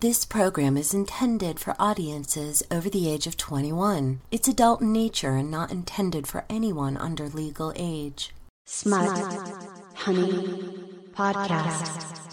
This program is intended for audiences over the age of 21. It's adult in nature and not intended for anyone under legal age. Smut, Honey, Podcast.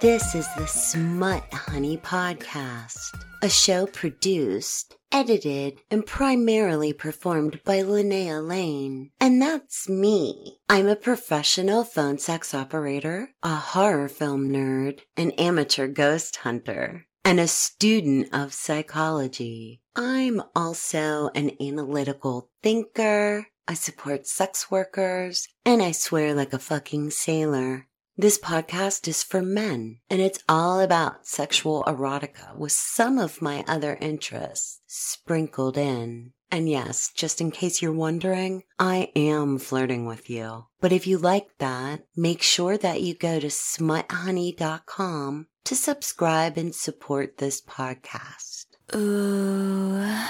This is the Smut Honey Podcast, a show produced, edited, and primarily performed by Lynnea Lane. And that's me. I'm a professional phone sex operator, a horror film nerd, an amateur ghost hunter, and a student of psychology. I'm also an analytical thinker. I support sex workers, and I swear like a fucking sailor. This podcast is for men, and it's all about sexual erotica with some of my other interests sprinkled in. And yes, just in case you're wondering, I am flirting with you. But if you like that, make sure that you go to smuthoney.com to subscribe and support this podcast. Ooh. Why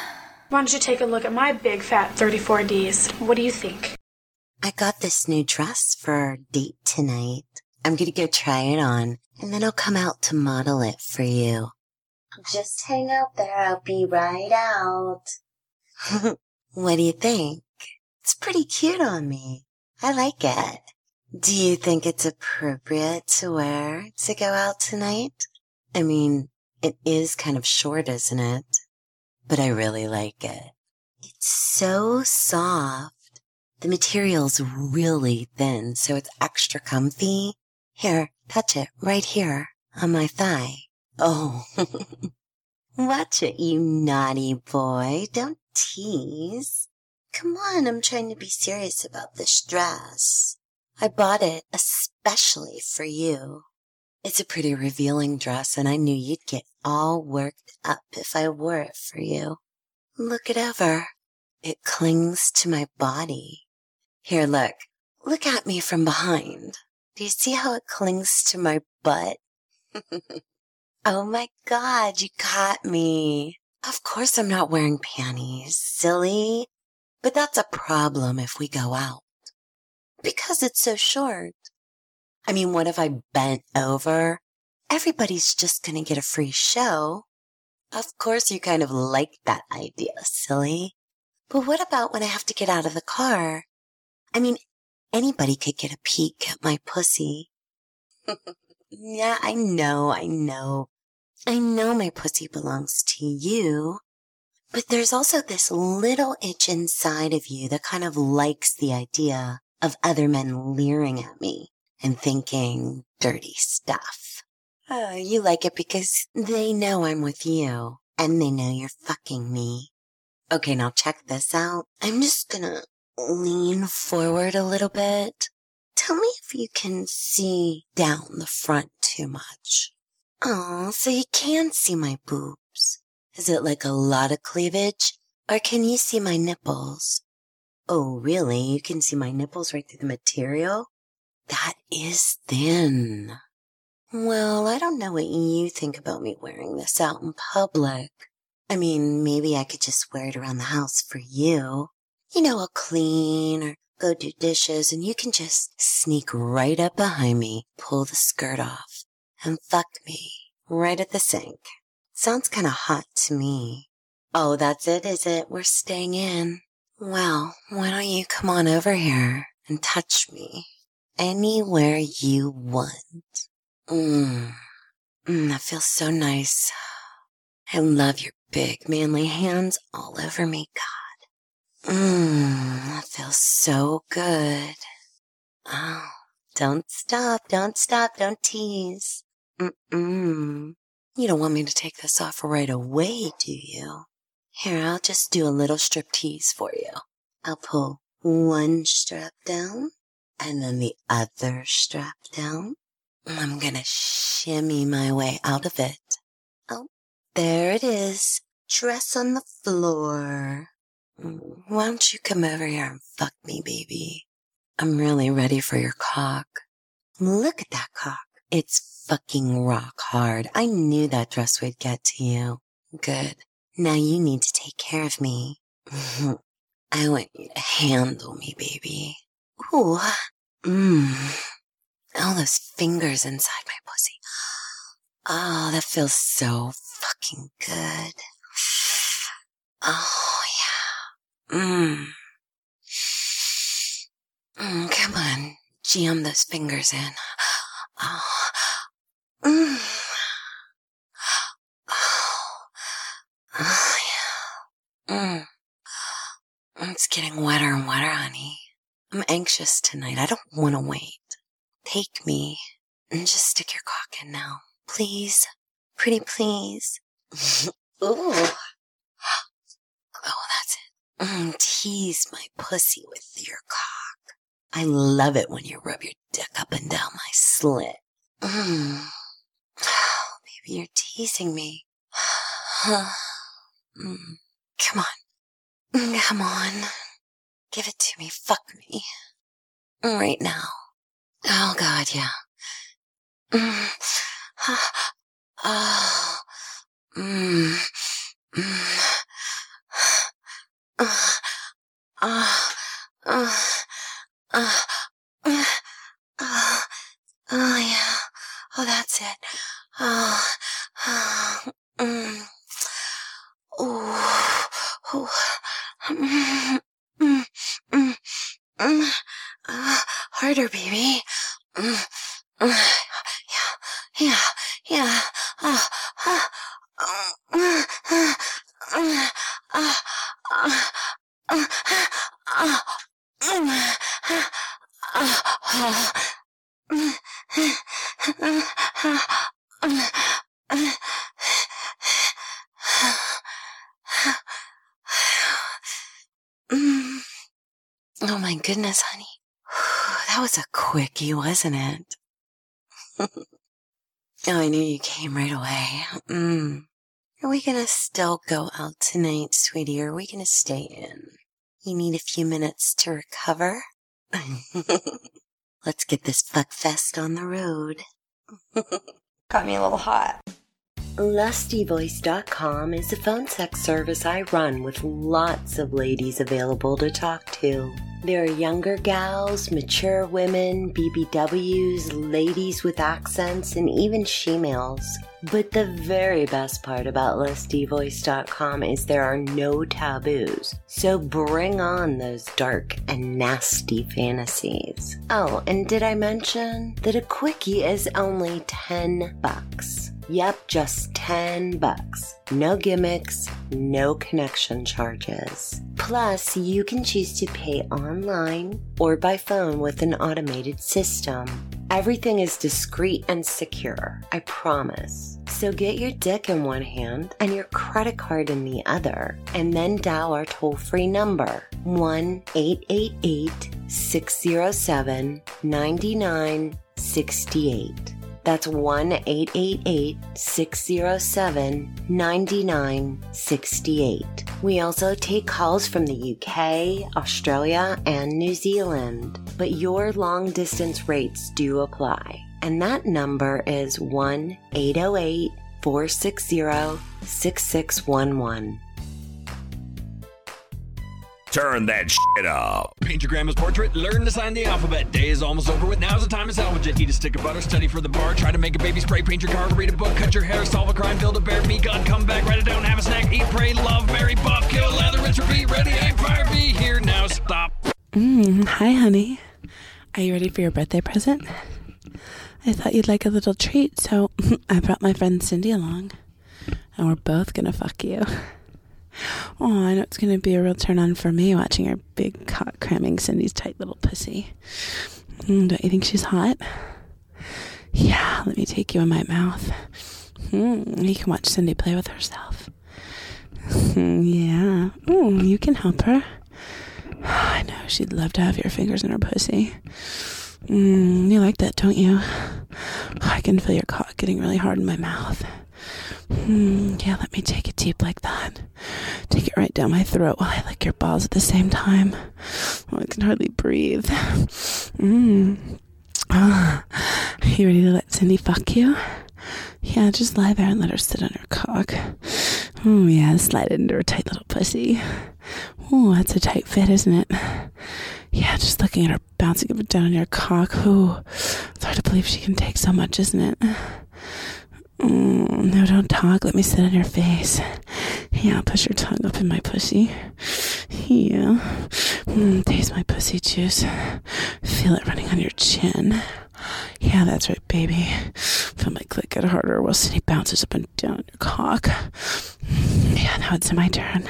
don't you take a look at my big fat 34Ds? What do you think? I got this new dress for our date tonight. I'm gonna go try it on and then I'll come out to model it for you. Just hang out there. I'll be right out. what do you think? It's pretty cute on me. I like it. Do you think it's appropriate to wear to go out tonight? I mean, it is kind of short, isn't it? But I really like it. It's so soft. The material's really thin, so it's extra comfy. Here, touch it right here on my thigh. Oh, watch it, you naughty boy. Don't tease. Come on, I'm trying to be serious about this dress. I bought it especially for you. It's a pretty revealing dress, and I knew you'd get all worked up if I wore it for you. Look it over. It clings to my body. Here, look. Look at me from behind. Do you see how it clings to my butt? oh my God, you caught me. Of course I'm not wearing panties, silly. But that's a problem if we go out. Because it's so short. I mean, what if I bent over? Everybody's just gonna get a free show. Of course you kind of like that idea, silly. But what about when I have to get out of the car? I mean, anybody could get a peek at my pussy. yeah, I know, I know. I know my pussy belongs to you. But there's also this little itch inside of you that kind of likes the idea of other men leering at me and thinking dirty stuff. Oh, you like it because they know I'm with you and they know you're fucking me. Okay, now check this out. I'm just gonna lean forward a little bit. Tell me if you can see down the front too much. Oh, so you can see my boobs. Is it like a lot of cleavage? Or can you see my nipples? Oh, really? You can see my nipples right through the material? That is thin. Well, I don't know what you think about me wearing this out in public. I mean, maybe I could just wear it around the house for you. You know, I'll clean or go do dishes and you can just sneak right up behind me, pull the skirt off, and fuck me right at the sink. Sounds kind of hot to me. Oh, that's it, is it? We're staying in. Well, why don't you come on over here and touch me anywhere you want? Mmm. Mm, that feels so nice. I love your big manly hands all over me, God. Mmm, that feels so good. Oh, don't stop, don't stop, don't tease. Mm-mm. You don't want me to take this off right away, do you? Here, I'll just do a little strip tease for you. I'll pull one strap down and then the other strap down. I'm gonna shimmy my way out of it. Oh, there it is. Dress on the floor. Why don't you come over here and fuck me, baby? I'm really ready for your cock. Look at that cock. It's fucking rock hard. I knew that dress would get to you. Good. Now you need to take care of me. I want you to handle me, baby. Ooh. Mmm. All those fingers inside my pussy. Oh, that feels so fucking good. Oh, Mmm. Mm, come on. Jam those fingers in. Oh. Mm. Oh. Oh, yeah. Mm. It's getting wetter and wetter, honey. I'm anxious tonight. I don't want to wait. Take me and just stick your cock in now. Please. Pretty please. Ooh. Mm, tease my pussy with your cock. I love it when you rub your dick up and down my slit. Mm. Baby, you're teasing me. mm. Come on. Come on. Give it to me. Fuck me. Right now. Oh, God, yeah. Mm. Oh. Mm. Mm. Ah, ah, ah, ah, ah, oh yeah, oh that's it. Ah, ah, mm, oh, oh, mm, mm, mm, ah, harder, baby. Mm. mm. Oh my goodness, honey. That was a quickie, wasn't it? oh, I knew you came right away. Mm. Are we gonna still go out tonight, sweetie, or are we gonna stay in? You need a few minutes to recover? Let's get this fuck fest on the road. Got me a little hot. LustyVoice.com is a phone sex service I run with lots of ladies available to talk to. There are younger gals, mature women, BBWs, ladies with accents, and even she-males. But the very best part about LustyVoice.com is there are no taboos. So bring on those dark and nasty fantasies. Oh, and did I mention that a quickie is only 10 bucks? Yep, just 10 bucks. No gimmicks, no connection charges. Plus, you can choose to pay online or by phone with an automated system. Everything is discreet and secure, I promise. So get your dick in one hand and your credit card in the other, and then dial our toll free number 1 888 607 9968. That's 1 888 607 9968. We also take calls from the UK, Australia, and New Zealand, but your long distance rates do apply. And that number is 1 808 460 6611. Turn that shit up. Paint your grandma's portrait, learn to sign the alphabet. Day is almost over with, now's the time to salvage it. Eat a stick of butter, study for the bar, try to make a baby spray, paint your car, read a book, cut your hair, solve a crime, build a bear, meet God, come back, write it down, have a snack, eat, pray, love, marry, buff, kill, lather, rinse, repeat, ready, aim, fire, be here, now, stop. Mm, hi, honey. Are you ready for your birthday present? I thought you'd like a little treat, so I brought my friend Cindy along. And we're both gonna fuck you. Oh, I know it's gonna be a real turn on for me watching your big cock cramming Cindy's tight little pussy. Mm, don't you think she's hot? Yeah, let me take you in my mouth. Mm, you can watch Cindy play with herself. Mm, yeah. Ooh, you can help her. I know she'd love to have your fingers in her pussy. Mm, you like that, don't you? I can feel your cock getting really hard in my mouth. Hmm, yeah, let me take it deep like that. Take it right down my throat while I lick your balls at the same time. Oh, I can hardly breathe. Mm. Ah, you ready to let Cindy fuck you? Yeah, just lie there and let her sit on your cock. Oh, yeah, slide it into her tight little pussy. Oh, that's a tight fit, isn't it? Yeah, just looking at her bouncing up and down on your cock. Oh, it's hard to believe she can take so much, isn't it? Mm, no, don't talk. Let me sit on your face. Yeah, push your tongue up in my pussy. Yeah. Mm, taste my pussy juice. Feel it running on your chin. Yeah, that's right, baby. Feel my clit get harder while Cindy bounces up and down your cock. Yeah, now it's my turn.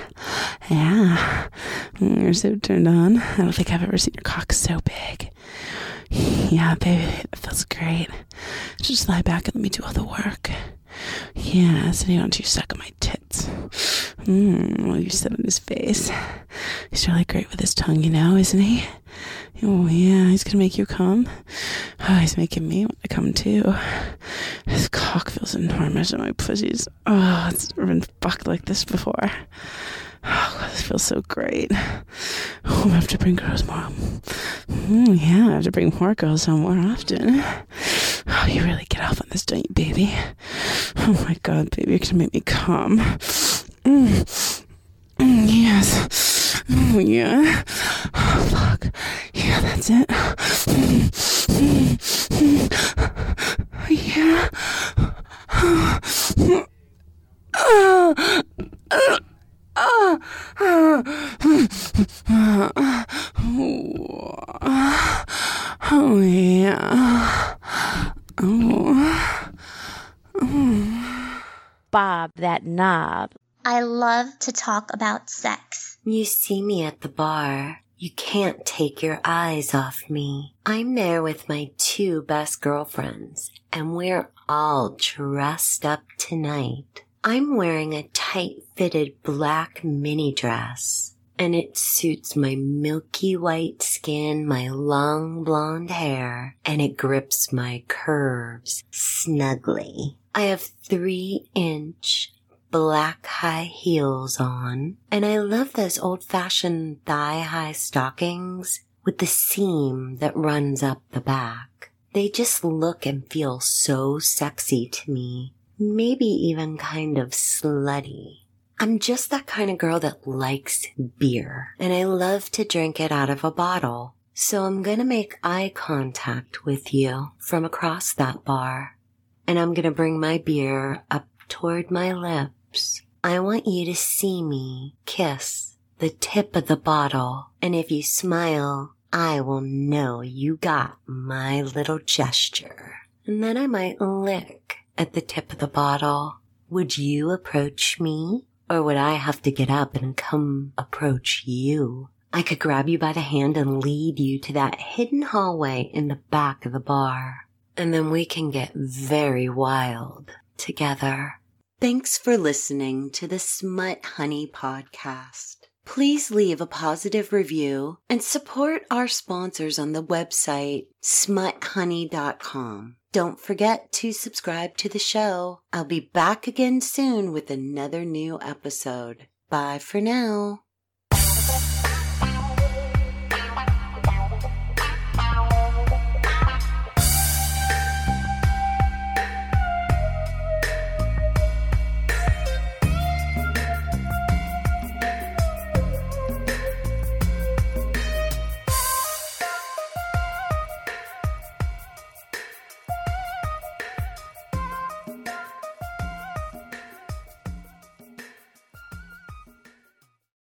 Yeah. Mm, You're so turned on. I don't think I've ever seen your cock so big. Yeah, baby, it feels great. Just lie back and let me do all the work. Yeah, why don't you suck on my tits? Mmm, while you sit on his face. He's really great with his tongue, you know, isn't he? Oh, yeah, he's gonna make you come. Oh, he's making me want to come too. His cock feels enormous and my pussy's. Oh, it's never been fucked like this before. Oh, feels so great. Oh, I have to bring girls more. Mm, yeah, I have to bring more girls home more often. Oh, you really get off on this, don't you, baby? Oh my God, baby, you're gonna make me come. Mm. Mm, yes. Oh yeah. Oh, fuck. Yeah, that's it. Mm, mm, mm. Yeah. Oh, oh, oh, oh, oh yeah. Oh. Bob that knob. I love to talk about sex. You see me at the bar. You can't take your eyes off me. I'm there with my two best girlfriends, and we're all dressed up tonight. I'm wearing a tight fitted black mini dress, and it suits my milky white skin, my long blonde hair, and it grips my curves snugly. I have three inch black high heels on, and I love those old fashioned thigh high stockings with the seam that runs up the back. They just look and feel so sexy to me, maybe even kind of slutty. I'm just that kind of girl that likes beer, and I love to drink it out of a bottle. So I'm gonna make eye contact with you from across that bar, and I'm gonna bring my beer up toward my lips. I want you to see me kiss the tip of the bottle, and if you smile, I will know you got my little gesture. And then I might lick at the tip of the bottle. Would you approach me? Or would I have to get up and come approach you? I could grab you by the hand and lead you to that hidden hallway in the back of the bar. And then we can get very wild together. Thanks for listening to the Smut Honey podcast. Please leave a positive review and support our sponsors on the website smuthoney.com. Don't forget to subscribe to the show. I'll be back again soon with another new episode. Bye for now.